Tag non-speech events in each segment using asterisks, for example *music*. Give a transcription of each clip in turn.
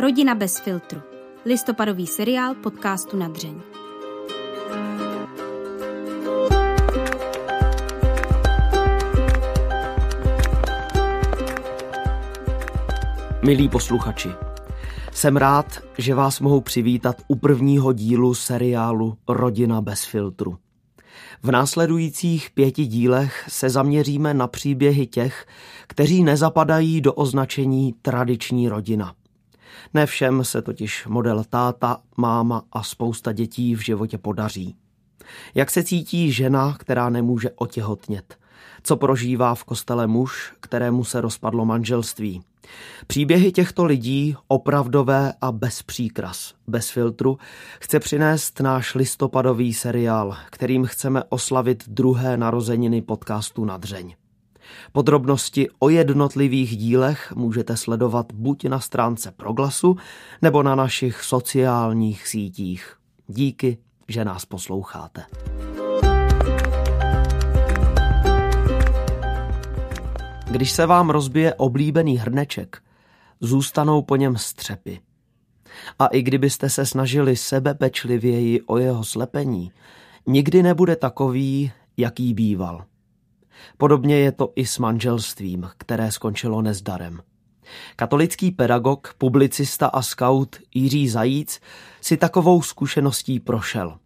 Rodina bez filtru. Listopadový seriál podcastu na dřeň. Milí posluchači, jsem rád, že vás mohu přivítat u prvního dílu seriálu Rodina bez filtru. V následujících pěti dílech se zaměříme na příběhy těch, kteří nezapadají do označení tradiční rodina. Ne všem se totiž model táta, máma a spousta dětí v životě podaří. Jak se cítí žena, která nemůže otěhotnět? Co prožívá v kostele muž, kterému se rozpadlo manželství? Příběhy těchto lidí, opravdové a bez příkras, bez filtru, chce přinést náš listopadový seriál, kterým chceme oslavit druhé narozeniny podcastu Nadřeň. Podrobnosti o jednotlivých dílech můžete sledovat buď na stránce Proglasu nebo na našich sociálních sítích. Díky, že nás posloucháte. Když se vám rozbije oblíbený hrneček, zůstanou po něm střepy. A i kdybyste se snažili sebepečlivěji o jeho slepení, nikdy nebude takový, jaký býval. Podobně je to i s manželstvím, které skončilo nezdarem. Katolický pedagog, publicista a scout Jiří Zajíc si takovou zkušeností prošel.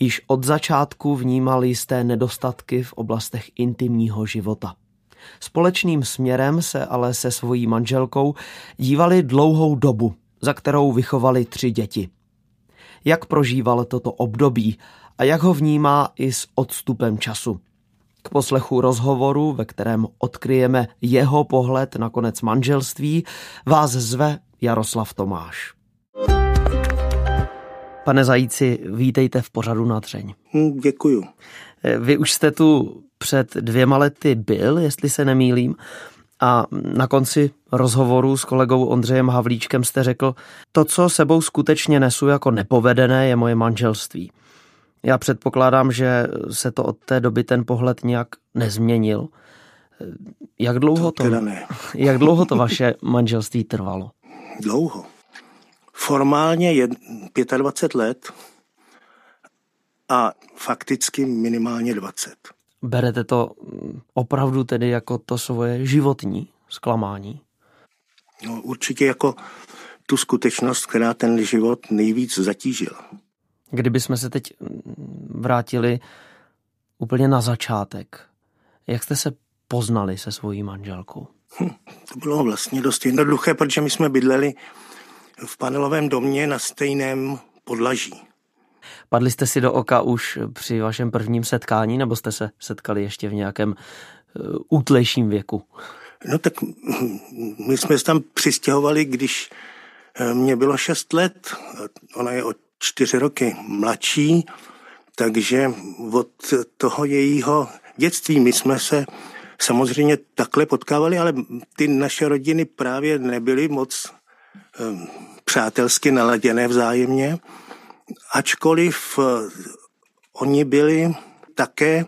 Již od začátku vnímal jisté nedostatky v oblastech intimního života. Společným směrem se ale se svojí manželkou dívali dlouhou dobu, za kterou vychovali tři děti. Jak prožíval toto období a jak ho vnímá i s odstupem času. K poslechu rozhovoru, ve kterém odkryjeme jeho pohled na konec manželství, vás zve Jaroslav Tomáš. Pane Zajíci, vítejte v pořadu na dřeň. Hm, děkuju. Vy už jste tu před dvěma lety byl, jestli se nemýlím, a na konci rozhovoru s kolegou Ondřejem Havlíčkem jste řekl, to, co sebou skutečně nesu jako nepovedené, je moje manželství. Já předpokládám, že se to od té doby ten pohled nějak nezměnil. Jak dlouho to, to ne. *laughs* jak dlouho to vaše manželství trvalo? Dlouho. Formálně je 25 let a fakticky minimálně 20. Berete to opravdu tedy jako to svoje životní zklamání? No, určitě jako tu skutečnost, která ten život nejvíc zatížila. Kdyby jsme se teď vrátili úplně na začátek, jak jste se poznali se svojí manželkou? Hm, to bylo vlastně dost jednoduché, protože my jsme bydleli v panelovém domě na stejném podlaží. Padli jste si do oka už při vašem prvním setkání, nebo jste se setkali ještě v nějakém uh, útlejším věku? No tak my jsme se tam přistěhovali, když eh, mě bylo 6 let. Ona je o čtyři roky mladší, takže od toho jejího dětství my jsme se samozřejmě takhle potkávali, ale ty naše rodiny právě nebyly moc přátelsky naladěné vzájemně ačkoliv eh, oni byli také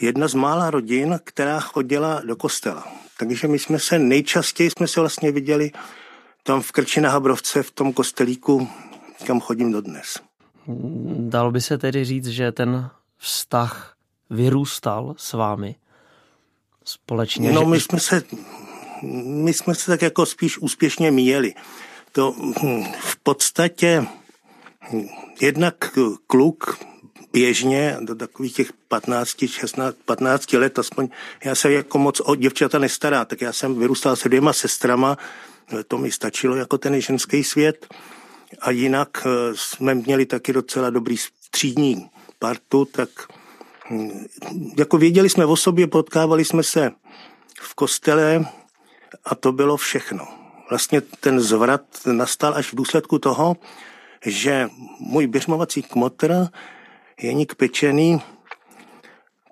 jedna z mála rodin, která chodila do kostela. Takže my jsme se nejčastěji jsme se vlastně viděli tam v Krči na Habrovce, v tom kostelíku, kam chodím dodnes. Dalo by se tedy říct, že ten vztah vyrůstal s vámi společně? No, my jsme se, my jsme se tak jako spíš úspěšně míjeli. To hm, v podstatě jednak kluk běžně do takových těch 15, 16, 15 let aspoň, já se jako moc o děvčata nestará, tak já jsem vyrůstal se dvěma sestrama, to mi stačilo jako ten ženský svět a jinak eh, jsme měli taky docela dobrý střídní partu, tak hm, jako věděli jsme o sobě, potkávali jsme se v kostele a to bylo všechno. Vlastně ten zvrat nastal až v důsledku toho, že můj běžmovací kmotr, Jeník Pečený,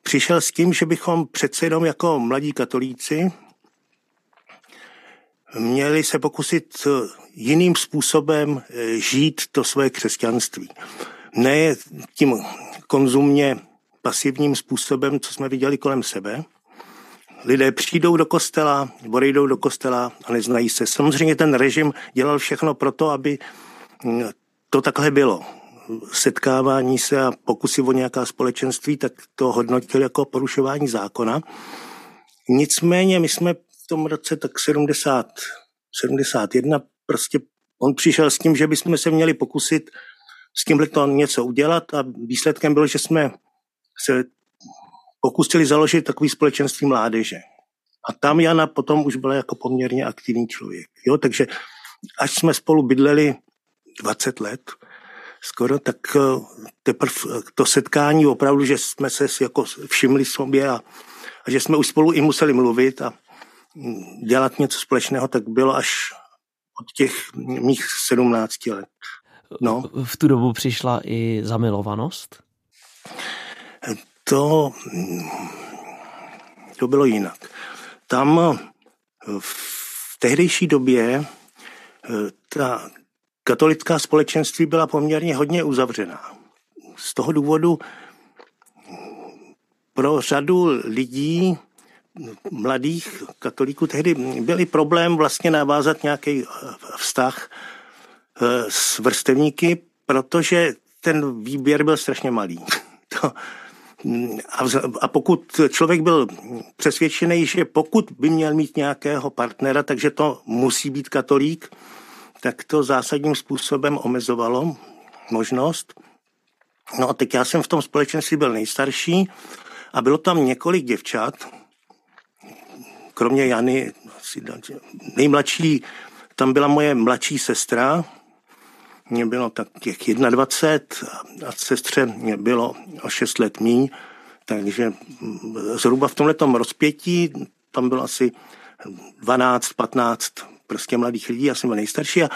přišel s tím, že bychom přece jenom jako mladí katolíci měli se pokusit jiným způsobem eh, žít to své křesťanství. Ne tím konzumně pasivním způsobem, co jsme viděli kolem sebe. lidé přijdou do kostela, odejdou do kostela a neznají se. Samozřejmě ten režim dělal všechno pro to, aby hm, to takhle bylo. Setkávání se a pokusy o nějaká společenství, tak to hodnotil jako porušování zákona. Nicméně my jsme tom roce tak 70, 71 prostě on přišel s tím, že bychom se měli pokusit s tímhle to něco udělat a výsledkem bylo, že jsme se pokusili založit takový společenství mládeže. A tam Jana potom už byla jako poměrně aktivní člověk. Jo? Takže až jsme spolu bydleli 20 let, skoro, tak eh, teprve to setkání opravdu, že jsme se jako všimli sobě a, a že jsme už spolu i museli mluvit a dělat něco společného, tak bylo až od těch mých 17 let. No. V tu dobu přišla i zamilovanost? To, to bylo jinak. Tam v tehdejší době ta katolická společenství byla poměrně hodně uzavřená. Z toho důvodu pro řadu lidí, mladých katolíků, tehdy byl problém vlastně navázat nějaký vztah Eh, s vrstevníky, protože ten výběr byl strašně malý. *laughs* A, a pokud člověk byl přesvědčený, že pokud by měl mít nějakého partnera, takže to musí být katolík, tak to zásadním způsobem omezovalo možnost. No a teď já jsem v tom společenství byl nejstarší a bylo tam několik děvčat, kromě Jany, nejmladší, tam byla moje mladší sestra, mě bylo tak těch 21 a sestře mě bylo o 6 let míň, takže zhruba v tomhle rozpětí tam bylo asi 12, 15 prostě mladých lidí, já jsem byl nejstarší a,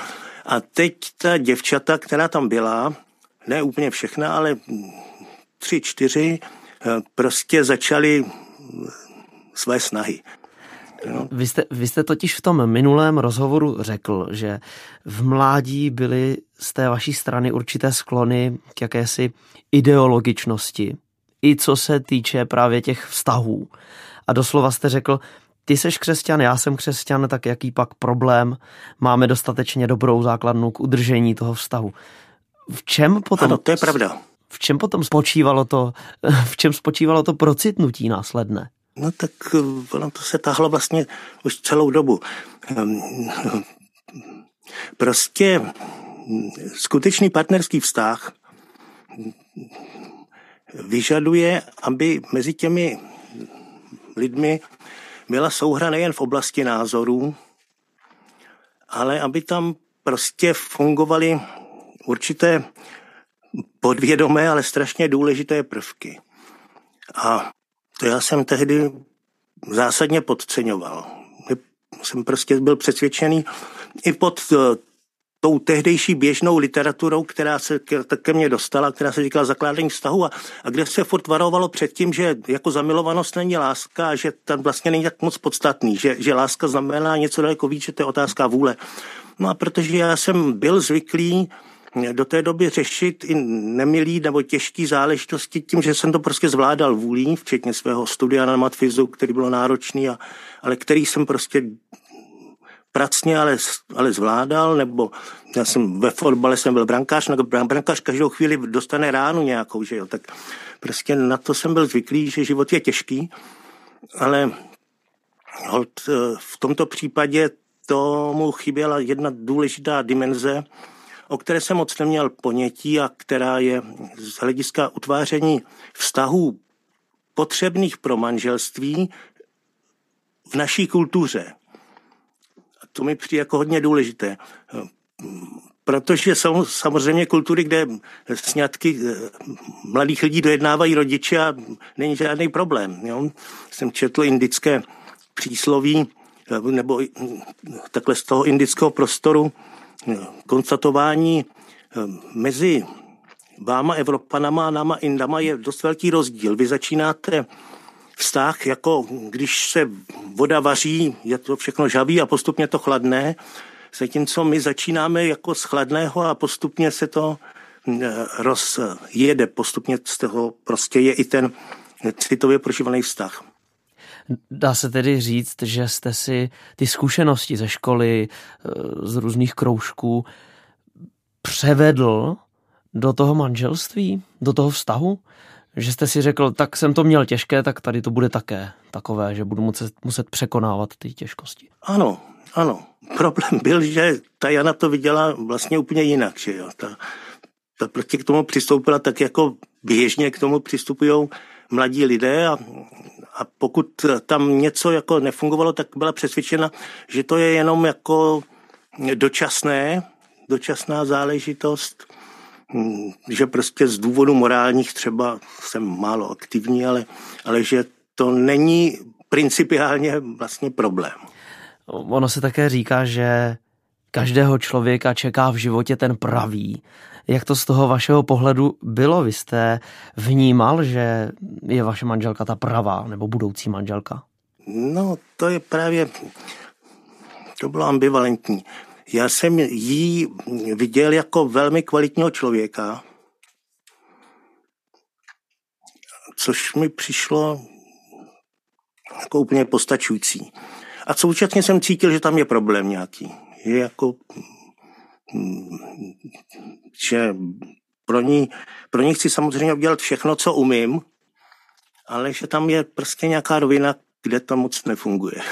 a teď ta děvčata, která tam byla, ne úplně všechna, ale tři, čtyři, prostě začaly své snahy. No. Vy, jste, vy jste totiž v tom minulém rozhovoru řekl, že v mládí byly z té vaší strany určité sklony k jakési ideologičnosti, i co se týče právě těch vztahů. A doslova jste řekl, ty seš křesťan, já jsem křesťan, tak jaký pak problém? Máme dostatečně dobrou základnu k udržení toho vztahu. V čem potom... Ano, to je pravda. V čem potom spočívalo to, *laughs* v čem spočívalo to procitnutí následné? No tak eh, ono to se tahlo vlastně už celou dobu. Ehm, prostě hm, skutečný partnerský vztah vyžaduje, aby mezi těmi lidmi byla souhra nejen v oblasti názorů, ale aby tam prostě fungovaly určité podvědomé, ale strašně důležité prvky. A to já jsem tehdy zásadně podceňoval. Jsem prostě byl přesvědčený i pod eh, tou tehdejší běžnou literaturou, která se ke, mně dostala, která se říkala zakládání vztahu a, a kde se furt varovalo před tím, že jako zamilovanost není láska a že tam vlastně není tak moc podstatný, že, že láska znamená něco daleko víc, že to je otázka vůle. No a protože já jsem byl zvyklý do té doby řešit i nemilý nebo těžký záležitosti tím, že jsem to prostě zvládal vůlí, včetně svého studia na matfizu, který bylo náročný, a, ale který jsem prostě pracně, ale, ale zvládal, nebo já jsem ve fotbale jsem byl brankář, no brankář každou chvíli dostane ránu nějakou, že jo, tak prostě na to jsem byl zvyklý, že život je těžký, ale hold, eh, v tomto případě tomu chyběla jedna důležitá dimenze, o které jsem moc neměl ponětí a která je z hlediska utváření vztahů potřebných pro manželství v naší kultuře. A to mi přijde jako hodně důležité. Protože jsou samozřejmě kultury, kde sňatky eh, mladých lidí dojednávají rodiče a není žádný problém. Jo? Jsem četl indické přísloví, eh, nebo takhle z toho indického prostoru, konstatování eh, mezi váma Evropanama a náma Indama je dost velký rozdíl. Vy začínáte vztah, jako když se voda vaří, je to všechno žavý a postupně to chladné, zatímco my začínáme jako z chladného a postupně se to eh, rozjede, postupně z toho prostě je i ten citově prožívaný vztah. Dá se tedy říct, že jste si ty zkušenosti ze školy, eh, z různých kroužků převedl do toho manželství, do toho vztahu? Že jste si řekl, tak jsem to měl těžké, tak tady to bude také takové, že budu muset, muset překonávat ty těžkosti. Ano, ano. Problém byl, že ta Jana to viděla vlastně úplně jinak, že jo. Ta, ta prostě k tomu přistoupila tak jako běžně k tomu přistupují mladí lidé a, a pokud tam něco jako nefungovalo, tak byla přesvědčena, že to je jenom jako dočasné, dočasná záležitost, hm, že prostě z důvodu morálních třeba jsem málo aktivní, ale, ale že to není principiálně vlastně problém. Ono se také říká, že každého člověka čeká v životě ten pravý. Jak to z toho vašeho pohledu bylo? Vy jste vnímal, že je vaše manželka ta pravá nebo budoucí manželka? No, to je právě, to bylo ambivalentní. Já jsem jí viděl jako velmi kvalitního člověka, což mi přišlo jako úplně postačující. A současně jsem cítil, že tam je problém nějaký. Je jako, že pro ní, pro ní chci samozřejmě udělat všechno, co umím, ale že tam je prostě nějaká rovina, kde to moc nefunguje.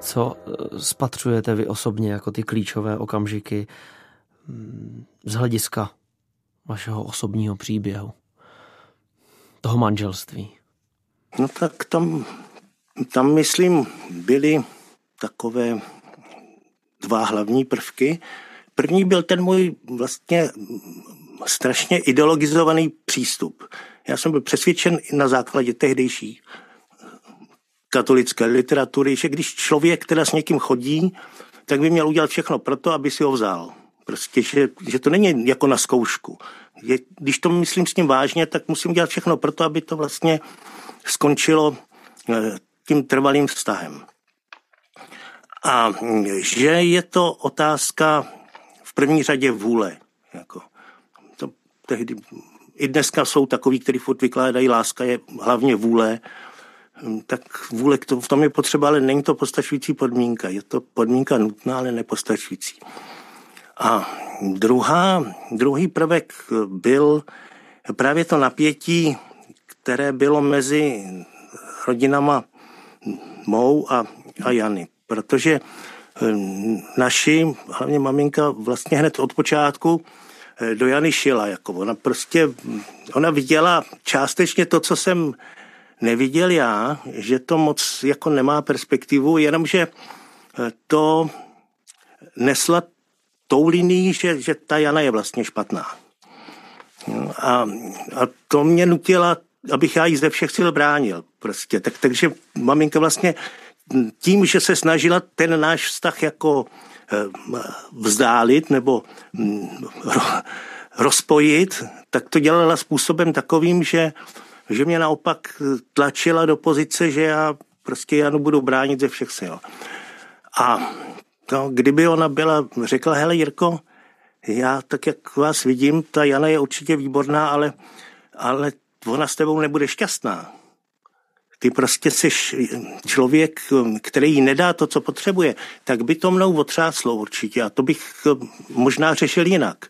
Co eh, spatřujete vy osobně jako ty klíčové okamžiky mm, z hlediska vašeho osobního příběhu, toho manželství? No tak tam, tam myslím, byly takové dva hlavní prvky. První byl ten můj vlastně strašně ideologizovaný přístup. Já jsem byl přesvědčen na základě tehdejší katolické literatury, že když člověk teda s někým chodí, tak by měl udělat všechno pro to, aby si ho vzal. Prostě, že, že to není jako na zkoušku. Je, když to myslím s ním vážně, tak musím dělat všechno pro to, aby to vlastně skončilo eh, tím trvalým vztahem. A že je to otázka v první řadě vůle. Jako, to tehdy, I dneska jsou takový, kteří furt vykládají, láska je hlavně vůle, hm, tak vůle k tomu, v tom je potřeba, ale není to postačující podmínka. Je to podmínka nutná, ale nepostačující. A druhá, druhý prvek byl právě to napětí, které bylo mezi rodinama mou a, a Jany. Protože hm, naši, hlavně maminka, vlastně hned od počátku eh, do Jany šila. Jako ona prostě, ona viděla částečně to, co jsem neviděl já, že to moc jako nemá perspektivu, jenomže eh, to nesla tou linií, že, že ta Jana je vlastně špatná. A, a to mě nutila, abych já jí ze všech sil bránil. Prostě. Tak, takže maminka vlastně tím, že se snažila ten náš vztah jako eh, vzdálit nebo hm, rozpojit, tak to dělala způsobem takovým, že, že mě naopak tlačila do pozice, že já prostě Janu budu bránit ze všech sil. A No, kdyby ona byla, řekla, hele Jirko, já tak, jak vás vidím, ta Jana je určitě výborná, ale, ale ona s tebou nebude šťastná. Ty prostě jsi člověk, který jí nedá to, co potřebuje, tak by to mnou otřáslo určitě a to bych eh, možná řešil jinak.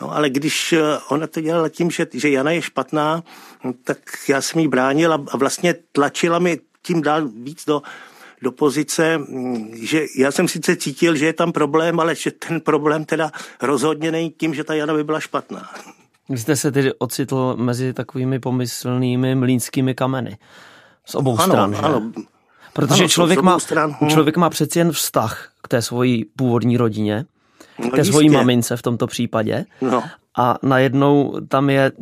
No, ale když eh, ona to dělala tím, že, že Jana je špatná, tak já jsem jí bránil a, a vlastně tlačila mi tím dál víc do, do pozice, mm, že já jsem sice cítil, že je tam problém, ale že ten problém teda rozhodně není tím, že ta Jana by byla špatná. Vy jste se tedy ocitl mezi takovými pomyslnými mlínskými kameny. Z obou ano, stran, že? Ano, Protože ano, člověk, má, stran, hm. člověk má přeci jen vztah k té svojí původní rodině, no, té svojí mamince v tomto případě. No. A najednou tam je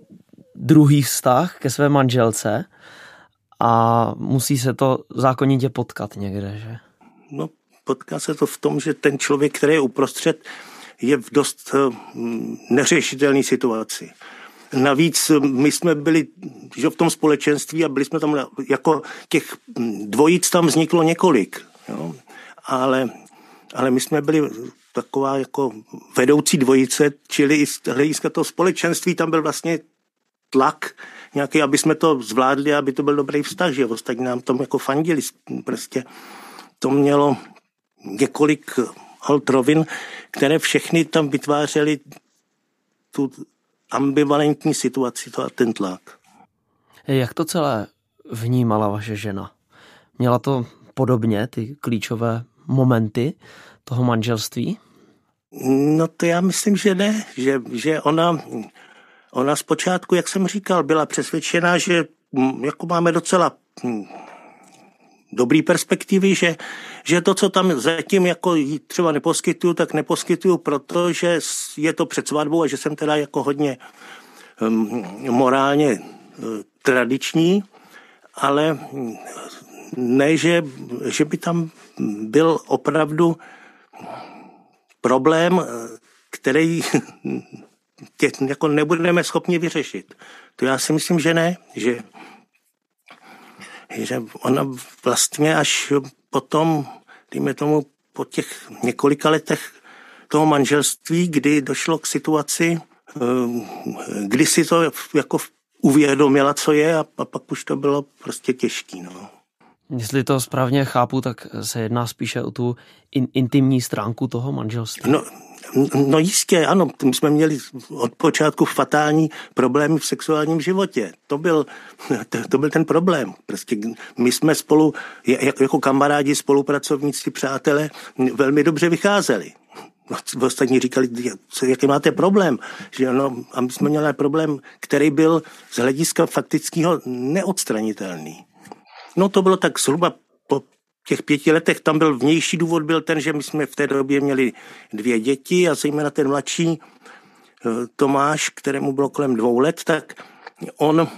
druhý vztah ke své manželce a musí se to zákonitě potkat někde, že? No, potká se to v tom, že ten člověk, který je uprostřed, je v dost uh, neřešitelné situaci. Navíc eh, my jsme byli že v tom společenství a byli jsme tam jako těch hm, dvojic tam vzniklo několik. Jo? Ale, ale my jsme byli taková jako vedoucí dvojice, čili i z hlediska toho společenství tam byl vlastně tlak nějaký, aby jsme to zvládli, aby to byl dobrý vztah, že ostatní nám tom jako fandili. Prostě to mělo několik altrovin, které všechny tam vytvářely tu ambivalentní situaci, to a ten tlak. Jak to celé vnímala vaše žena? Měla to podobně, ty klíčové momenty toho manželství? No to já myslím, že ne, že, že ona, ona zpočátku, jak jsem říkal, byla přesvědčená, že mm, jako máme docela mm, dobrý perspektivy, že, že to, co tam zatím jako třeba neposkytuju, tak neposkytuju, protože je to před svatbou a že jsem teda jako hodně um, morálně uh, tradiční, ale ne, že, že by tam byl opravdu problém, který *laughs* tě, jako nebudeme schopni vyřešit. To já si myslím, že ne, že, že ona vlastně až potom, dejme tomu, po těch několika letech toho manželství, kdy došlo k situaci, eh, kdy si to jako uvědomila, co je a, a pak už to bylo prostě těžký. No. Jestli to správně chápu, tak se jedná spíše o tu in, intimní stránku toho manželství. No, no jistě, ano. My jsme měli od počátku fatální problémy v sexuálním životě. To byl, *laughs* to, to byl ten problém. Prostě my jsme spolu, jako kamarádi, spolupracovníci, přátelé, velmi dobře vycházeli. Ostatní říkali, jaký máte problém. Že no, a my jsme měli problém, který byl z hlediska faktického neodstranitelný. No to bylo tak zhruba těch pěti letech. Tam byl vnější důvod, byl ten, že my jsme v té době měli dvě děti a zejména ten mladší eh, Tomáš, kterému bylo kolem dvou let, tak on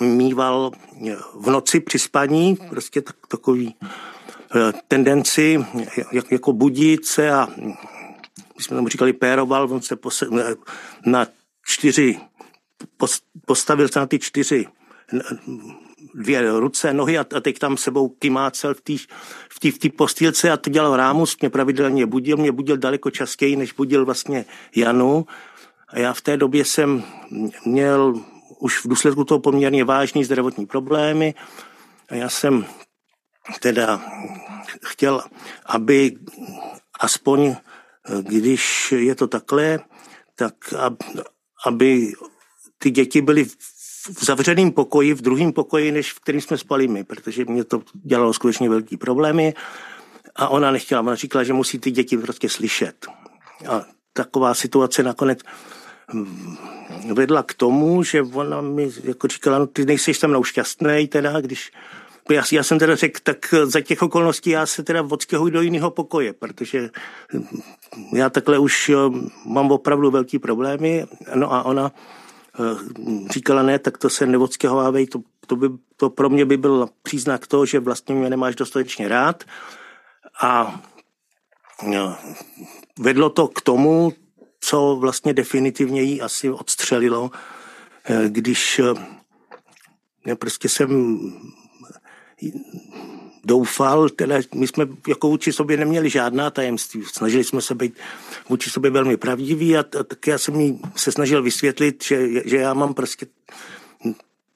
mýval eh, v noci při spaní prostě tak, takový eh, tendenci jak, jako budit se a my jsme tomu říkali péroval, on se pose, na čtyři postavil se na ty čtyři dvě ruce, nohy a teď tam sebou kymácel v té v tý, v tý postýlce a to dělal Rámus, mě pravidelně budil, mě budil daleko častěji, než budil vlastně Janu. A já v té době jsem měl už v důsledku toho poměrně vážný zdravotní problémy a já jsem teda chtěl, aby aspoň, když je to takhle, tak aby ty děti byly v zavřeném pokoji, v druhém pokoji, než v kterým jsme spali my, protože mě to dělalo skutečně velký problémy a ona nechtěla, ona říkala, že musí ty děti prostě slyšet. A taková situace nakonec hm, vedla k tomu, že ona mi jako říkala, no ty nejsi se mnou šťastný, teda, když já, já jsem teda řekl, tak za těch okolností já se teda odstěhuji do jiného pokoje, protože hm, já takhle už mám opravdu velký problémy. No a ona říkala, ne, tak to se neodstěhovávej, to, to, by, to pro mě by byl příznak toho, že vlastně mě nemáš dostatečně rád. A no, vedlo to k tomu, co vlastně definitivně jí asi odstřelilo, eh, když prostě jsem doufal, teda my jsme jako vůči sobě neměli žádná tajemství. Snažili jsme se být vůči sobě velmi pravdiví a, a tak já jsem jí se snažil vysvětlit, že, že já mám prostě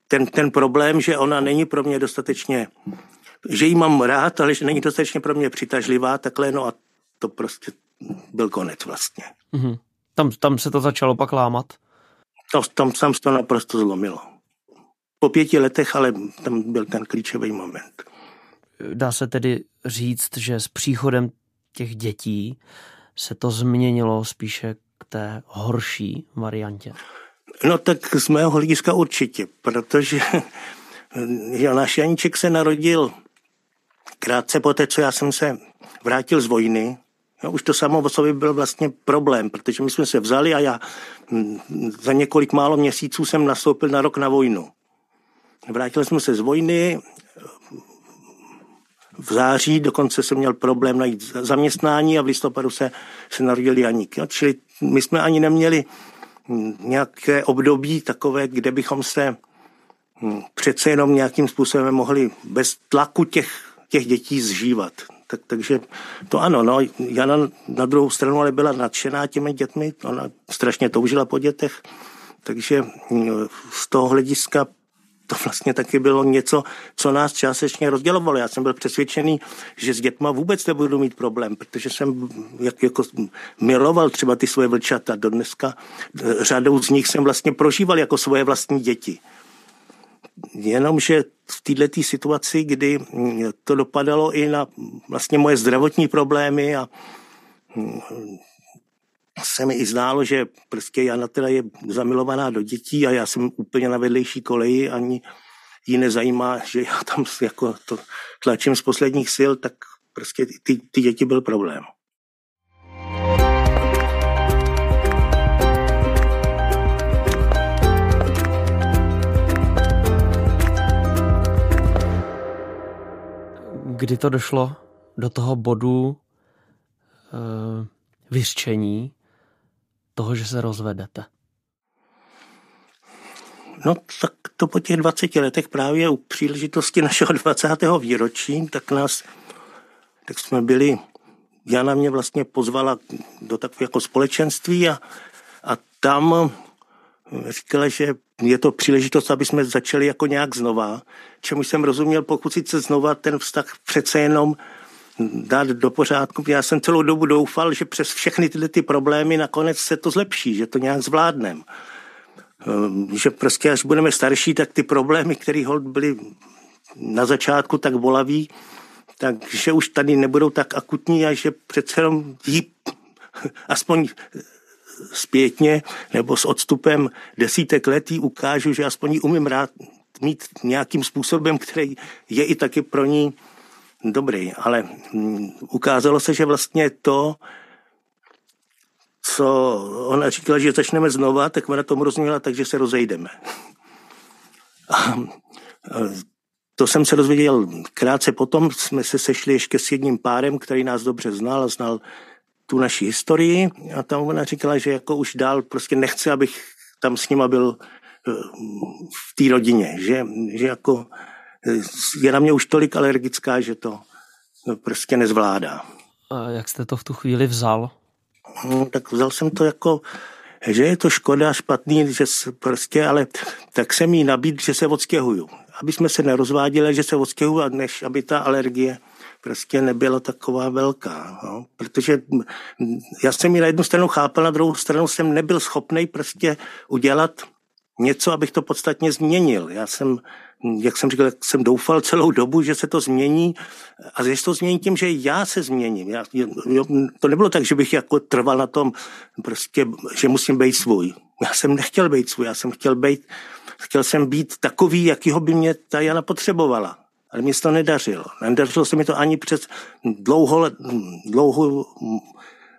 ten, ten problém, že ona není pro mě dostatečně, že jí mám rád, ale že není dostatečně pro mě přitažlivá, takhle, no a to prostě byl konec vlastně. Mm-hmm. Tam, tam se to začalo pak lámat? To, tam, tam se to naprosto zlomilo. Po pěti letech, ale tam byl ten klíčový moment. Dá se tedy říct, že s příchodem těch dětí se to změnilo spíše k té horší variantě? No tak z mého hlediska určitě, protože náš Janíček se narodil krátce po té, co já jsem se vrátil z vojny. No, už to samo o sobě byl vlastně problém, protože my jsme se vzali a já hm, za několik málo měsíců jsem nastoupil na rok na vojnu. Vrátil jsme se z vojny, v září dokonce jsem měl problém najít zaměstnání a v listopadu se, se narodil Janík. Jo? Čili my jsme ani neměli nějaké období takové, kde bychom se hm, přece jenom nějakým způsobem mohli bez tlaku těch, těch dětí zžívat. Tak, takže to ano, no, Jana na druhou stranu ale byla nadšená těmi dětmi, ona strašně toužila po dětech, takže mm, z toho hlediska to vlastně taky bylo něco, co nás částečně rozdělovalo. Já jsem byl přesvědčený, že s dětma vůbec nebudu mít problém, protože jsem jak, jako miloval třeba ty svoje vlčata. Do dneska eh, řadou z nich jsem vlastně prožíval jako svoje vlastní děti. Jenomže v této situaci, kdy mm, to dopadalo i na vlastně moje zdravotní problémy a mm, se mi i zdálo, že prostě Jana teda je zamilovaná do dětí a já jsem úplně na vedlejší koleji, ani ji nezajímá, že já tam jako to tlačím z posledních sil, tak prostě ty, ty děti byl problém. Kdy to došlo do toho bodu e, vyřčení, toho, že se rozvedete? No tak to po těch 20 letech právě u příležitosti našeho 20. výročí, tak nás, tak jsme byli, Jana mě vlastně pozvala do takové jako společenství a, a tam říkala, že je to příležitost, aby jsme začali jako nějak znova, čemu jsem rozuměl pokusit se znova ten vztah přece jenom dát do pořádku. Já jsem celou dobu doufal, že přes všechny tyhle ty problémy nakonec se to zlepší, že to nějak zvládneme. Ehm, že prostě až budeme starší, tak ty problémy, které byly na začátku tak bolaví, takže už tady nebudou tak akutní a že přece jenom jí *laughs* aspoň zpětně nebo s odstupem desítek let jí ukážu, že aspoň umím rád mít nějakým způsobem, který je i taky pro ní dobrý, ale mm, ukázalo se, že vlastně to, co ona říkala, že začneme znova, tak ona tomu rozuměla, takže se rozejdeme. A to jsem se dozvěděl krátce potom, jsme se sešli ještě s jedním párem, který nás dobře znal a znal tu naši historii a tam ona říkala, že jako už dál prostě nechce, abych tam s nima byl eh, v té rodině, že, že jako je na mě už tolik alergická, že to no, prostě nezvládá. A jak jste to v tu chvíli vzal? No, tak vzal jsem to jako, že je to škoda, špatný, že prostě, ale tak jsem jí nabít, že se odstěhuju. Aby jsme se nerozváděli, že se odstěhuju, než aby ta alergie prostě nebyla taková velká. No? Protože já jsem ji na jednu stranu chápal, na druhou stranu jsem nebyl schopný prostě udělat něco, abych to podstatně změnil. Já jsem jak jsem říkal, jsem doufal celou dobu, že se to změní a že se to změní tím, že já se změním. Já, jo, to nebylo tak, že bych jako trval na tom, prostě, že musím být svůj. Já jsem nechtěl být svůj, já jsem chtěl být, chtěl jsem být takový, jakýho by mě ta Jana potřebovala. Ale mi se to nedařilo. Nedařilo se mi to ani přes dlouho, dlouhou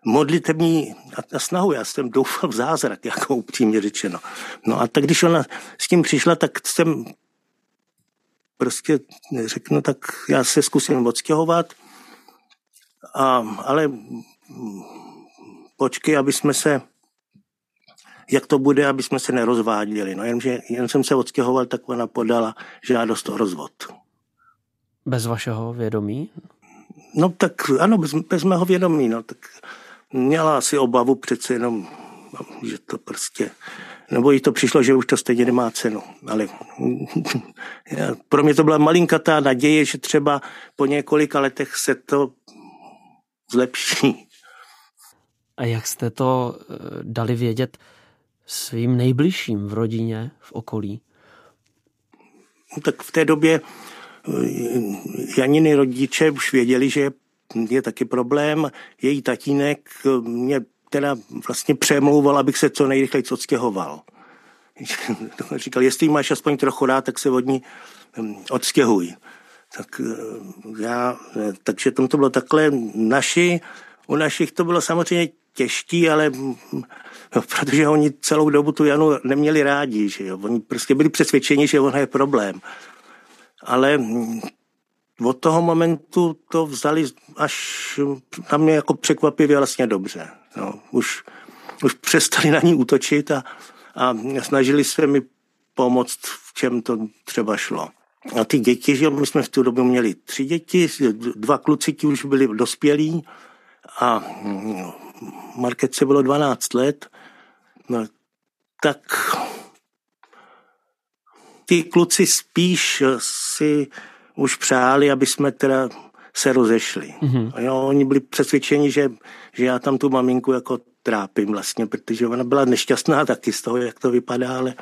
modlitební a snahu. Já jsem doufal v zázrak, jako upřímně řečeno. No a tak když ona s tím přišla, tak jsem prostě řeknu, tak já se zkusím odstěhovat, a, ale počkej, aby jsme se, jak to bude, aby jsme se nerozváděli. No jenže jen jsem se odstěhoval, tak ona podala žádost o rozvod. Bez vašeho vědomí? No tak ano, bez, bez mého vědomí. No, tak měla asi obavu přece jenom, že to prostě nebo jí to přišlo, že už to stejně nemá cenu. Ale *laughs* pro mě to byla malinkatá naděje, že třeba po několika letech se to zlepší. A jak jste to eh, dali vědět svým nejbližším v rodině, v okolí? No, tak v té době eh, Janiny rodiče už věděli, že je taky problém. Její tatínek mě teda vlastně přemlouval, abych se co nejrychleji odstěhoval. *laughs* Říkal, jestli máš aspoň trochu rád, tak se od ní odstěhuj. Tak eh, já, eh, takže tam to bylo takhle. Naši, u našich to bylo samozřejmě těžký, ale hm, no, protože oni celou dobu tu Janu neměli rádi, že jo. Oni prostě byli přesvědčeni, že ona je problém. Ale hm, od toho momentu to vzali až na mě jako překvapivě vlastně dobře. No, už, už přestali na ní útočit a, a snažili se mi pomoct, v čem to třeba šlo. a ty děti, že my jsme v tu dobu měli tři děti, dva kluci ti už byli dospělí a mm, Marketce bylo 12 let, no, tak ty kluci spíš si už přáli, aby jsme teda se rozešli. Mm-hmm. A jo, oni byli přesvědčeni, že, že já tam tu maminku jako trápím vlastně, protože ona byla nešťastná taky z toho, jak to vypadá, ale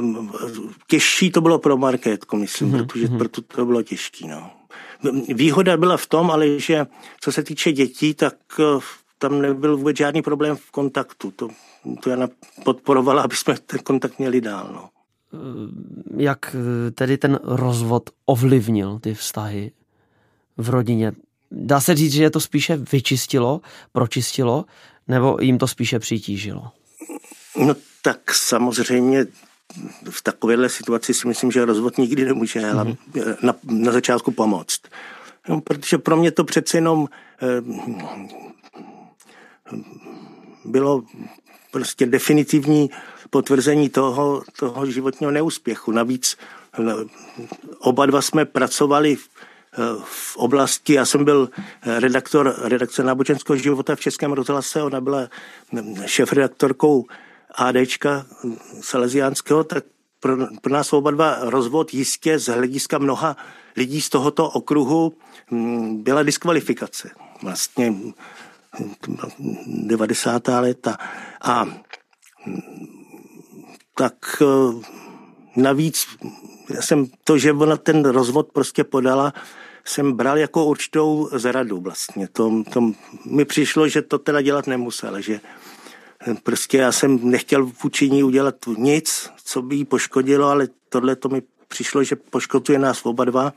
um, těžší to bylo pro marketku, myslím, mm-hmm. protože mhm. proto to bylo těžké. No. Výhoda byla v tom, ale že co se týče dětí, tak uh, tam nebyl vůbec žádný problém v kontaktu. To, to Jana podporovala, aby jsme ten kontakt měli dál. No. Jak uh, tedy ten rozvod ovlivnil ty vztahy v rodině? Dá se říct, že je to spíše vyčistilo, pročistilo, nebo jim to spíše přitížilo? No tak samozřejmě v takovéhle situaci si myslím, že rozvod nikdy nemůže mm-hmm. na, na začátku pomoct. No, protože pro mě to přece jenom eh, bylo prostě definitivní potvrzení toho, toho životního neúspěchu. Navíc eh, oba dva jsme pracovali v, v oblasti, já jsem byl redaktor redakce náboženského života v Českém rozhlase, ona byla šéf-redaktorkou ADčka Salesiánského, tak pro, pro nás oba dva rozvod jistě z hlediska mnoha lidí z tohoto okruhu mm, byla diskvalifikace. Vlastně 90. léta. A mm, tak e, navíc jsem to, že ona ten rozvod prostě podala, jsem bral jako určitou zradu vlastně. To, to mi přišlo, že to teda dělat nemusela, že Prostě já jsem nechtěl vůči ní udělat nic, co by jí poškodilo, ale tohle to mi přišlo, že poškoduje nás oba dva.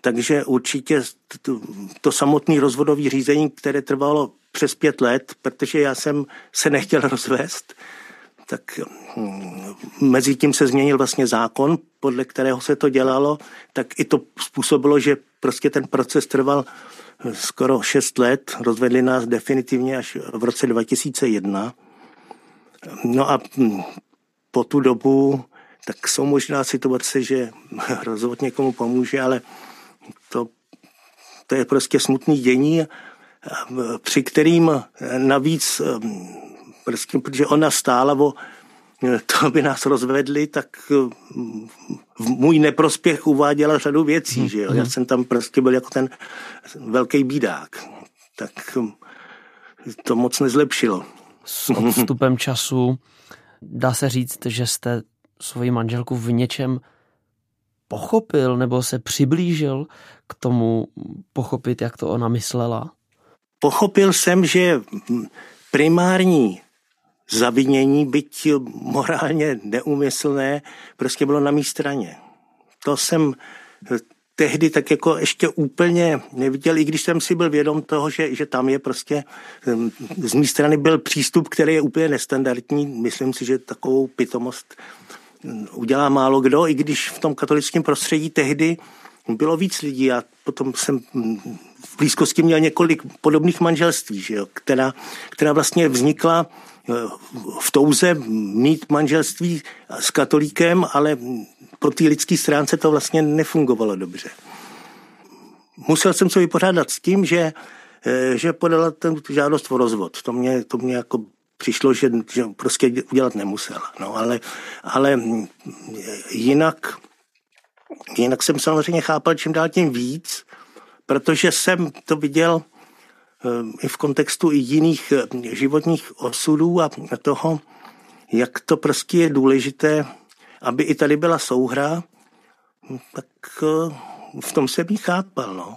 Takže určitě to, to samotné rozvodové řízení, které trvalo přes pět let, protože já jsem se nechtěl *laughs* rozvést, tak hm, mezi tím se změnil vlastně zákon, podle kterého se to dělalo, tak i to způsobilo, že prostě ten proces trval skoro 6 let, rozvedli nás definitivně až v roce 2001. No a hm, po tu dobu tak jsou možná situace, že *laughs* rozvod někomu pomůže, ale to, to je prostě smutný dění, při kterým navíc, hm, prostě, protože ona stála o to, aby nás rozvedli, tak v můj neprospěch uváděla řadu věcí, hmm. že jo. Já mhm. jsem tam prostě byl jako ten velký bídák. Tak to moc nezlepšilo. S odstupem *laughs* času dá se říct, že jste svoji manželku v něčem pochopil nebo se přiblížil k tomu pochopit, jak to ona myslela? Pochopil jsem, že primární zavinění, byť morálně neumyslné, prostě bylo na mé straně. To jsem tehdy tak jako ještě úplně neviděl, i když jsem si byl vědom toho, že, že tam je prostě, z mé strany byl přístup, který je úplně nestandardní. Myslím si, že takovou pitomost udělá málo kdo, i když v tom katolickém prostředí tehdy bylo víc lidí. Já potom jsem v blízkosti měl několik podobných manželství, že jo, která, která vlastně vznikla v touze mít manželství s katolíkem, ale po té lidské stránce to vlastně nefungovalo dobře. Musel jsem se vypořádat s tím, že, eh, že podala ten žádost o rozvod. To mě, to mě jako přišlo, že, že prostě udělat nemusela. No, ale, ale jinak, jinak jsem samozřejmě chápal čím dál tím víc, protože jsem to viděl Eh, i v kontextu i jiných eh, životních osudů a toho, jak to prostě je důležité, aby i tady byla souhra, tak eh, v tom se bych chápal. No.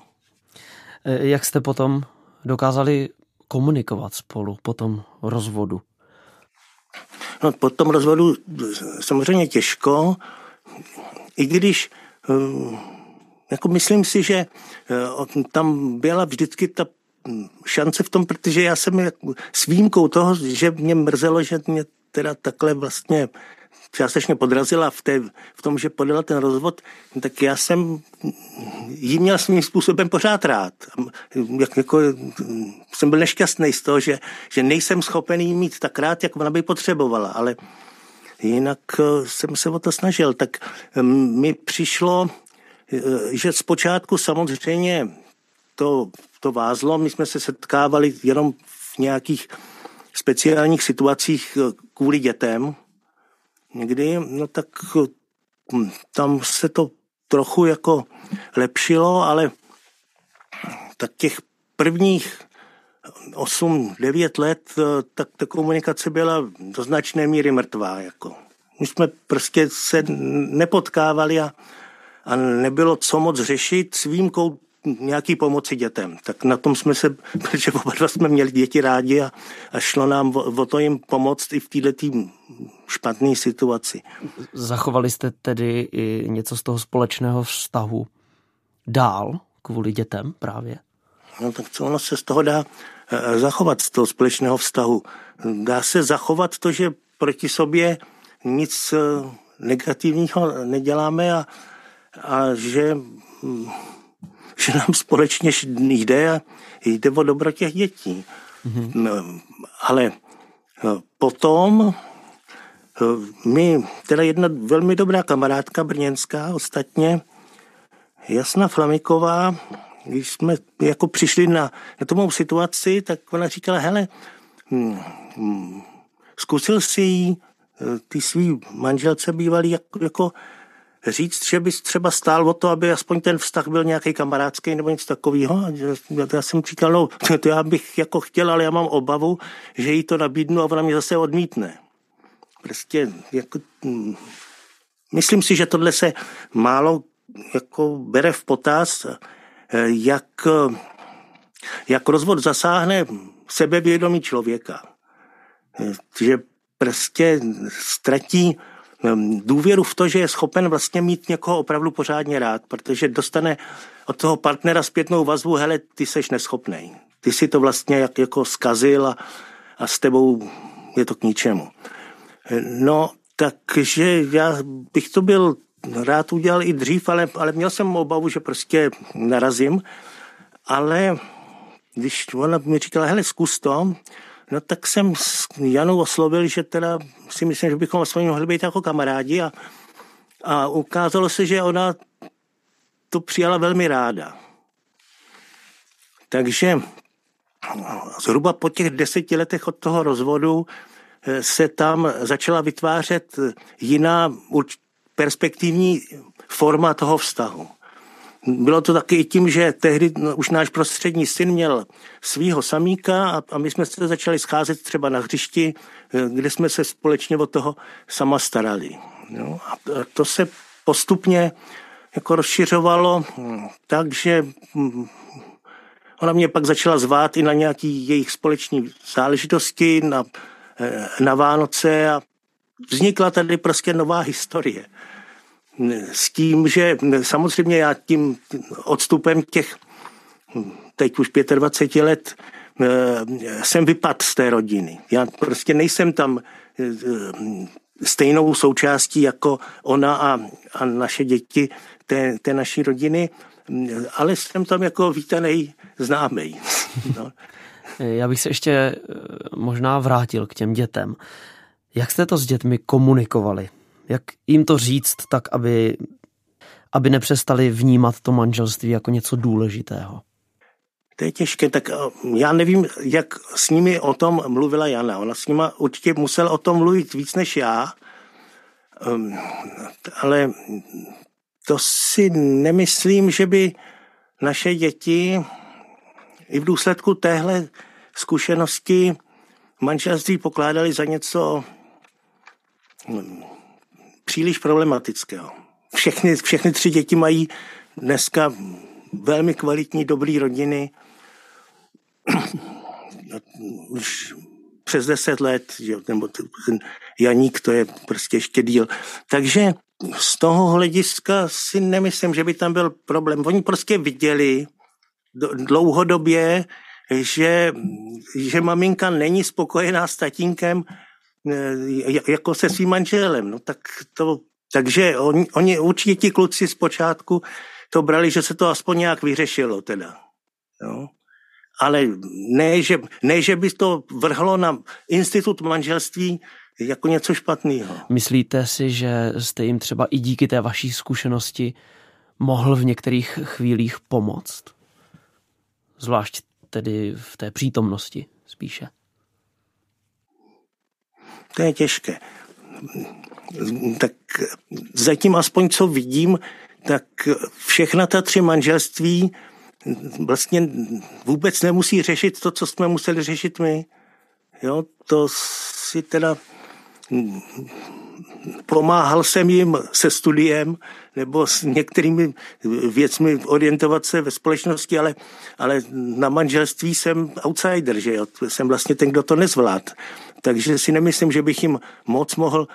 Jak jste potom dokázali komunikovat spolu po tom rozvodu? No, po tom rozvodu samozřejmě těžko, i když jako myslím si, že tam byla vždycky ta šance v tom, protože já jsem s výjimkou toho, že mě mrzelo, že mě teda takhle vlastně částečně podrazila v, té, v tom, že podala ten rozvod, tak já jsem jí měl svým způsobem pořád rád. Jak, jako, jsem byl nešťastný z toho, že, že nejsem schopen jí mít tak rád, jak ona by potřebovala, ale jinak jsem se o to snažil. Tak mi přišlo, že zpočátku samozřejmě to, to vázlo, my jsme se setkávali jenom v nějakých speciálních situacích kvůli dětem někdy, no tak hm, tam se to trochu jako lepšilo, ale tak těch prvních 8-9 let, eh, tak ta komunikace byla do značné míry mrtvá. Jako. My jsme prostě se nepotkávali a, a nebylo co moc řešit s výjimkou nějaký pomoci dětem. Tak na tom jsme se, *laughs* protože oba dva jsme měli děti rádi a, a šlo nám o, o to jim pomoct i v této špatné situaci. Zachovali jste tedy i něco z toho společného vztahu dál kvůli dětem právě? No tak co ono se z toho dá eh, zachovat, z toho společného vztahu? Dá se zachovat to, že proti sobě nic eh, negativního neděláme a, a že, hm, že nám společně jde a jde o dobro těch dětí. Mm-hmm. Ale eh, potom my, teda jedna velmi dobrá kamarádka brněnská ostatně, Jasna Flamiková, když jsme jako přišli na, na tu mou situaci, tak ona říkala, hele, hm, hm, zkusil si jí eh, ty svý manželce bývalý jako, jako říct, že bys třeba stál o to, aby aspoň ten vztah byl nějaký kamarádský nebo něco takového. Já jsem říkal, no *laughs* to já bych jako chtěl, ale já mám obavu, že jí to nabídnu a ona mě zase odmítne. Prostě jako, hm, myslím si, že tohle se málo jako bere v potaz, jak, jak rozvod zasáhne sebevědomí člověka. Že prostě ztratí důvěru v to, že je schopen vlastně mít někoho opravdu pořádně rád, protože dostane od toho partnera zpětnou vazbu, hele, ty seš neschopnej. Ty si to vlastně jak, jako skazil a, a s tebou je to k ničemu. No, takže já bych to byl rád udělal i dřív, ale, ale měl jsem obavu, že prostě narazím. Ale když ona mi říkala, hele, zkus to, no tak jsem s Janou oslovil, že teda si myslím, že bychom aspoň mohli být jako kamarádi a, a ukázalo se, že ona to přijala velmi ráda. Takže zhruba po těch deseti letech od toho rozvodu eh, se tam začala vytvářet jiná perspektivní forma toho vztahu. Bylo to taky i tím, že tehdy no, už náš prostřední syn měl svýho samíka a, a my jsme se začali scházet třeba na hřišti, eh, kde jsme se společně o toho sama starali. No, a to se postupně jako rozšiřovalo tak, že hm, ona mě pak začala zvát i na nějaký jejich společné záležitosti, na, eh, na Vánoce a vznikla tady prostě nová historie s tím, že samozřejmě já tím odstupem těch teď už 25 let eh, jsem vypad z té rodiny. Já prostě nejsem tam eh, stejnou součástí jako ona a, a naše děti té, té naší rodiny, ale jsem tam jako vítaný známý. *laughs* No. Já bych se ještě eh, možná vrátil k těm dětem. Jak jste to s dětmi komunikovali? Jak jim to říct tak, aby, aby nepřestali vnímat to manželství jako něco důležitého? To je těžké, tak eh, já nevím, jak s nimi o tom mluvila Jana. Ona s nima určitě musel o tom mluvit víc než já, ehm, ale to si nemyslím, že by naše děti i v důsledku téhle zkušenosti manželství pokládali za něco příliš problematického. Všechny, všechny tři děti mají dneska velmi kvalitní, dobrý rodiny. *clears throat* Už přes deset let, že, nebo ten Janík, to je prostě ještě díl. Takže z toho hlediska si nemyslím, že by tam byl problém. Oni prostě viděli dlouhodobě, že, že maminka není spokojená s tatínkem, jako se svým manželem. No tak to, takže oni, oni určitě ti kluci zpočátku to brali, že se to aspoň nějak vyřešilo teda. Jo. Ale ne že, ne, že by to vrhlo na institut manželství jako něco špatného. Myslíte si, že jste jim třeba i díky té vaší zkušenosti mohl v některých chvílích pomoct? Zvlášť tedy v té přítomnosti spíše. To je těžké. Tak zatím aspoň co vidím, tak všechna ta tři manželství vlastně vůbec nemusí řešit to, co jsme museli řešit my. Jo, to si teda pomáhal jsem jim se studiem nebo s některými věcmi orientovat se ve společnosti, ale, ale na manželství jsem outsider, že jo? Jsem vlastně ten, kdo to nezvlád. Takže si nemyslím, že bych jim moc mohl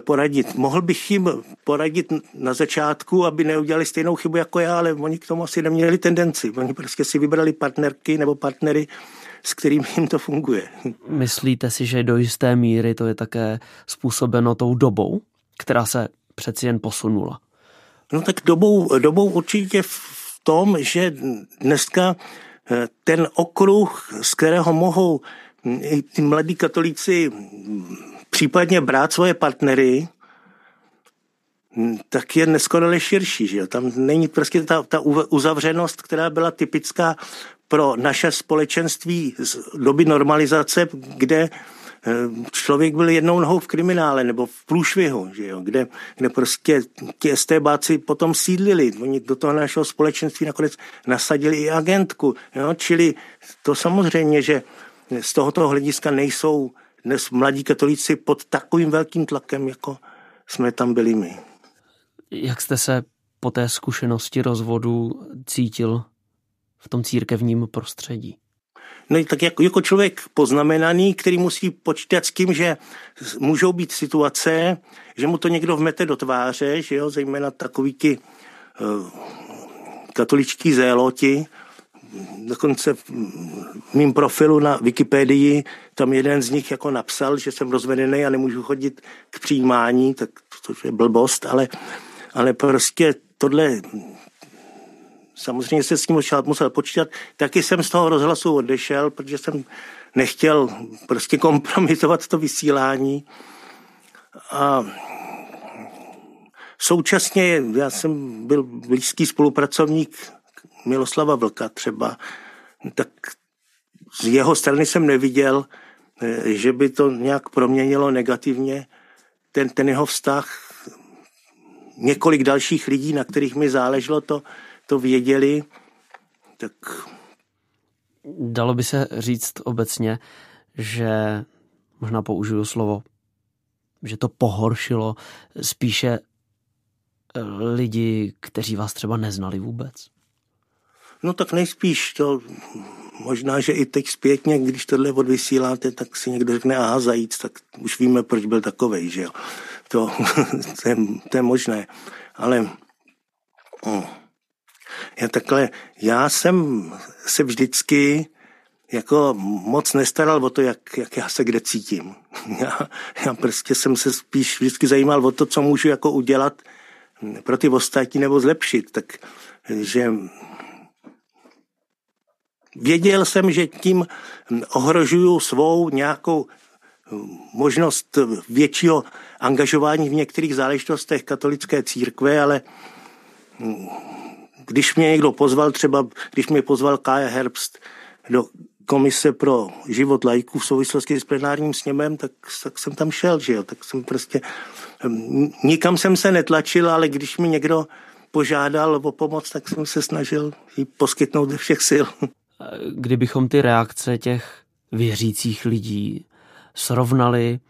poradit. Mohl bych jim poradit na začátku, aby neudělali stejnou chybu jako já, ale oni k tomu asi neměli tendenci. Oni prostě si vybrali partnerky nebo partnery, s kterým jim to funguje. Myslíte si, že do jisté míry to je také způsobeno tou dobou, která se přeci jen posunula? No tak dobou, dobou určitě v tom, že dneska eh, ten okruh, z kterého mohou ty mladí katolíci případně brát svoje partnery, hm, tak je neskonale širší. Že jo? Tam není prostě ta, ta uzavřenost, která byla typická pro naše společenství z doby normalizace, kde eh, člověk byl jednou nohou v kriminále nebo v průšvihu, že jo, kde, kde prostě ti estébáci potom sídlili. Oni do toho našeho společenství nakonec nasadili i agentku. Jo, čili to samozřejmě, že z tohoto hlediska nejsou dnes mladí katolíci pod takovým velkým tlakem, jako jsme tam byli my. Jak jste se po té zkušenosti rozvodu cítil v tom církevním prostředí? No tak jako, jako člověk poznamenaný, který musí počítat s tím, že můžou být situace, že mu to někdo vmete do tváře, že jo, zejména takový ti uh, katoličtí zéloti, dokonce v mým profilu na Wikipedii tam jeden z nich jako napsal, že jsem rozvedený a nemůžu chodit k přijímání, tak to je blbost, ale, ale prostě tohle samozřejmě se s tím musel počítat. Taky jsem z toho rozhlasu odešel, protože jsem nechtěl prostě kompromitovat to vysílání. A současně já jsem byl blízký spolupracovník Miloslava Vlka třeba, tak z jeho strany jsem neviděl, eh, že by to nějak proměnilo negativně ten, ten jeho vztah. Několik dalších lidí, na kterých mi záleželo, to, to věděli, tak... Dalo by se říct obecně, že možná použiju slovo, že to pohoršilo spíše eh, lidi, kteří vás třeba neznali vůbec? No tak nejspíš to, možná, že i teď zpětně, když tohle odvysíláte, tak si někdo řekne, aha, zajíc, tak už víme, proč byl takovej, že jo. To, *laughs* to, je, to je možné. Ale oh. Já takhle, já jsem se vždycky jako moc nestaral o to, jak, jak já se kde cítím. *laughs* Já, já prostě jsem se spíš vždycky zajímal o to, co můžu jako udělat pro ty ostatní nebo zlepšit. Tak, že věděl jsem, že tím ohrožuju svou nějakou možnost většího angažování v některých záležitostech katolické církve, ale když mě někdo pozval, třeba když mě pozval Kája Herbst do komise pro život lajků v souvislosti s plenárním sněmem, tak, tak jsem tam šel, že jo, tak jsem prostě, hm, nikam jsem se netlačil, ale když mi někdo požádal o pomoc, tak jsem se snažil ji poskytnout ze všech sil. Kdybychom ty reakce těch věřících lidí srovnali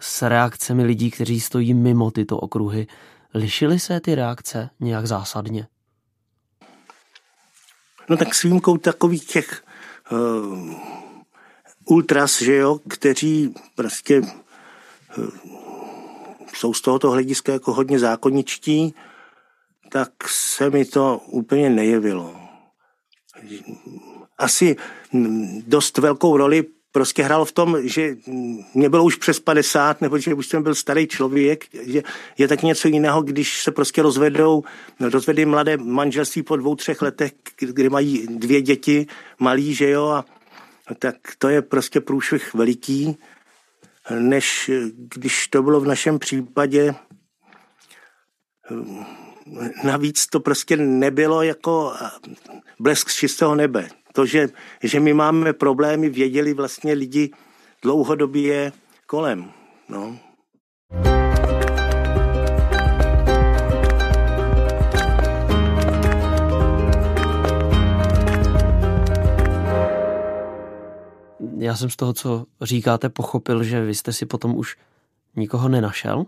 s reakcemi lidí, kteří stojí mimo tyto okruhy, lišily se ty reakce nějak zásadně? No tak s výjimkou takových těch uh, ultras, že jo, kteří prostě uh, jsou z tohoto hlediska jako hodně zákoničtí, tak se mi to úplně nejevilo. Asi dost velkou roli prostě hrál v tom, že mě bylo už přes 50, nebo že už jsem byl starý člověk, že je tak něco jiného, když se prostě rozvedou, rozvedí mladé manželství po dvou, třech letech, kdy mají dvě děti, malí, že jo, a tak to je prostě průšvih veliký. než když to bylo v našem případě. Navíc to prostě nebylo jako blesk z čistého nebe. To, že, že my máme problémy, věděli vlastně lidi dlouhodobě kolem. No. Já jsem z toho, co říkáte, pochopil, že vy jste si potom už nikoho nenašel?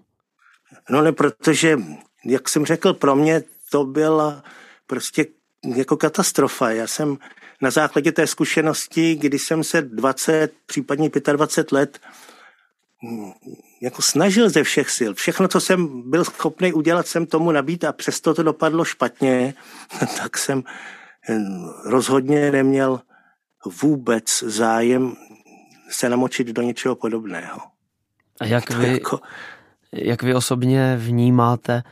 No ne, protože, jak jsem řekl, pro mě to byla prostě jako katastrofa. Já jsem na základě té zkušenosti, kdy jsem se 20, případně 25 let mm, jako snažil ze všech sil. Všechno, co jsem byl schopný udělat, jsem tomu nabít a přesto to dopadlo špatně, *laughs* tak jsem mm, rozhodně neměl vůbec zájem se namočit do něčeho podobného. A jak vy, jako... jak vy osobně vnímáte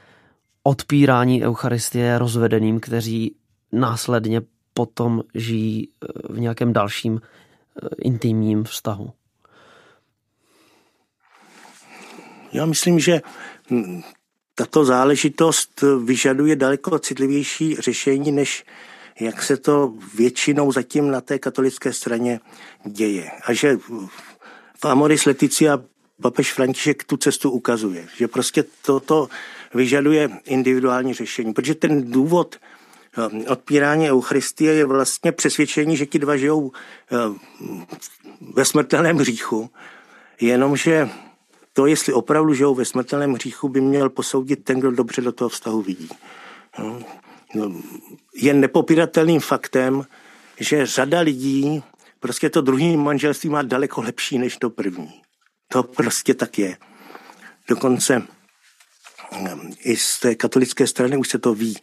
odpírání Eucharistie rozvedeným, kteří následně potom žijí eh, v nějakém dalším eh, intimním vztahu? Já myslím, že hm, tato záležitost vyžaduje daleko citlivější řešení, než jak se to většinou zatím na té katolické straně děje. A že v Amoris Leticia papež František tu cestu ukazuje, že prostě toto vyžaduje individuální řešení, protože ten důvod eh, odpírání Eucharistie je vlastně přesvědčení, že ti dva žijou eh, ve smrtelném hříchu, jenomže to, jestli opravdu žijou ve smrtelném hříchu, by měl posoudit ten, kdo dobře do toho vztahu vidí. No, no, je nepopiratelným faktem, že řada lidí prostě to druhý manželství má daleko lepší než to první. To prostě tak je. Dokonce i z té katolické strany už se to ví.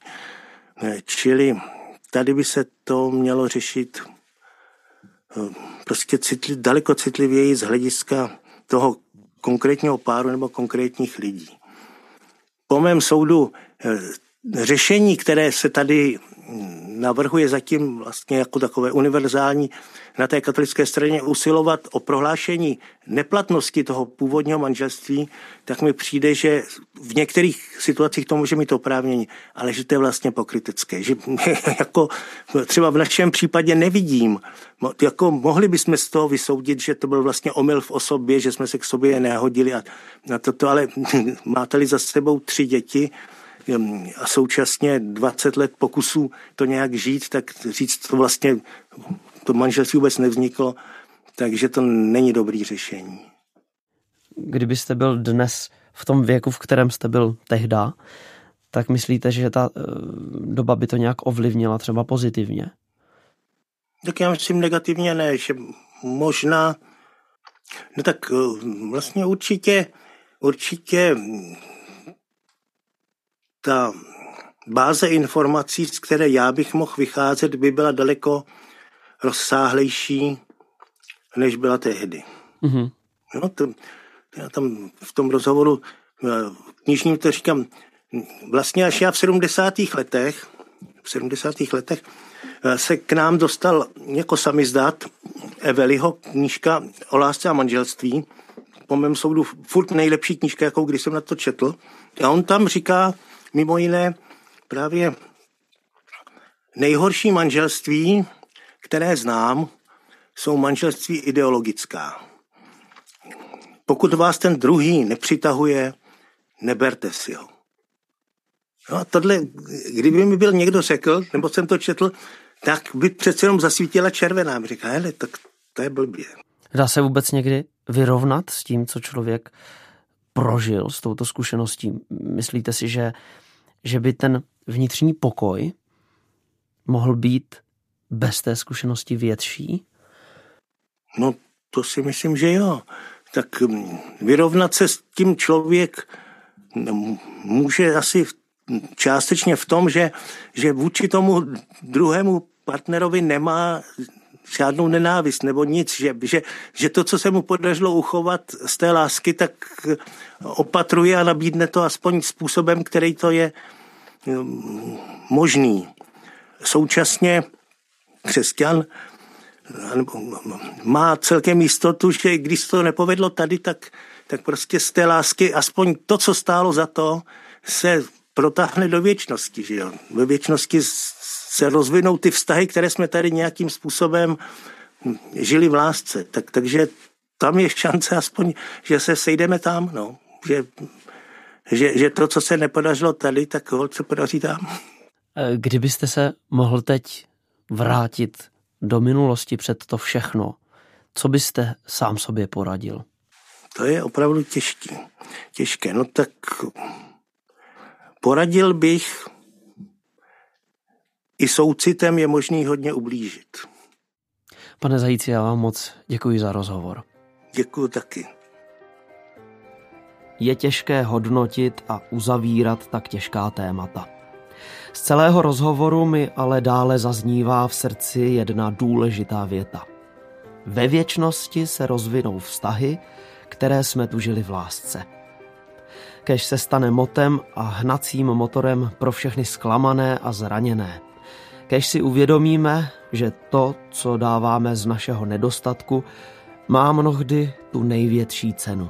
Čili tady by se to mělo řešit eh, prostě citli, daleko citlivěji z hlediska toho konkrétního páru nebo konkrétních lidí. Po mém soudu eh, řešení, které se tady navrhuje zatím vlastně jako takové univerzální na té katolické straně usilovat o prohlášení neplatnosti toho původního manželství, tak mi přijde, že v některých situacích to může mít oprávnění, ale že to je vlastně pokrytecké. Že *laughs* jako třeba v našem případě nevidím, jako mohli bychom z toho vysoudit, že to byl vlastně omyl v osobě, že jsme se k sobě nehodili a na toto, ale *laughs* máte-li za sebou tři děti, a současně 20 let pokusů to nějak žít, tak říct to vlastně, to manželství vůbec nevzniklo, takže to není dobrý řešení. Kdybyste byl dnes v tom věku, v kterém jste byl tehda, tak myslíte, že ta eh, doba by to nějak ovlivnila třeba pozitivně? Tak já myslím negativně ne, že možná, no tak eh, vlastně určitě, určitě ta báze informací, z které já bych mohl vycházet, by byla daleko rozsáhlejší, než byla tehdy. Mm-hmm. No, to, já tam v tom rozhovoru eh, knižním to říkám, vlastně až já v 70. letech, v 70. letech eh, se k nám dostal jako samizdat Eveliho knížka o lásce a manželství, po mém soudu furt nejlepší knížka, jakou když jsem na to četl. A on tam říká, mimo jiné právě nejhorší manželství, které znám, jsou manželství ideologická. Pokud vás ten druhý nepřitahuje, neberte si ho. No a tohle, kdyby mi byl někdo řekl, nebo jsem to četl, tak by přece jenom zasvítila červená. Říká, hele, tak to je blbě. Dá se vůbec někdy vyrovnat s tím, co člověk prožil s touto zkušeností? Myslíte si, že, že by ten vnitřní pokoj mohl být bez té zkušenosti větší? No, to si myslím, že jo. Tak mm, vyrovnat se s tím člověk mm, může asi částečně v tom, že, že vůči tomu druhému partnerovi nemá žádnou nenávist nebo nic, že, že, že to, co se mu podařilo uchovat z té lásky, tak opatruje a nabídne to aspoň způsobem, který to je možný. Současně křesťan má celkem jistotu, že když se to nepovedlo tady, tak, tak prostě z té lásky aspoň to, co stálo za to, se protáhne do věčnosti. Že jo? Ve věčnosti se rozvinou ty vztahy, které jsme tady nějakým způsobem žili v lásce. Tak, takže tam je šance aspoň, že se sejdeme tam, no. že, že, že to, co se nepodařilo tady, tak ho se podaří tam. E, kdybyste se mohl teď vrátit do minulosti před to všechno, co byste sám sobě poradil? To je opravdu těžké. Těžké. No tak poradil bych, i soucitem je možný hodně ublížit. Pane Zajíci, já vám moc děkuji za rozhovor. Děkuji taky. Je těžké hodnotit a uzavírat tak těžká témata. Z celého rozhovoru mi ale dále zaznívá v srdci jedna důležitá věta. Ve věčnosti se rozvinou vztahy, které jsme tu žili v lásce. Kež se stane motem a hnacím motorem pro všechny zklamané a zraněné. Kež si uvědomíme, že to, co dáváme z našeho nedostatku, má mnohdy tu největší cenu.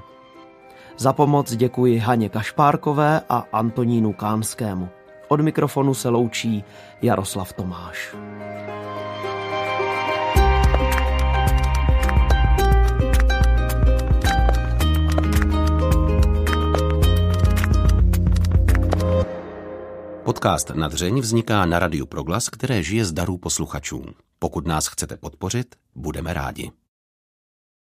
Za pomoc děkuji Haně Kašpárkové a Antonínu Kánskému. Od mikrofonu se loučí Jaroslav Tomáš. Podcast Nadřeň vzniká na Radiu Proglas, které žije z darů posluchačů. Pokud nás chcete podpořit, budeme rádi.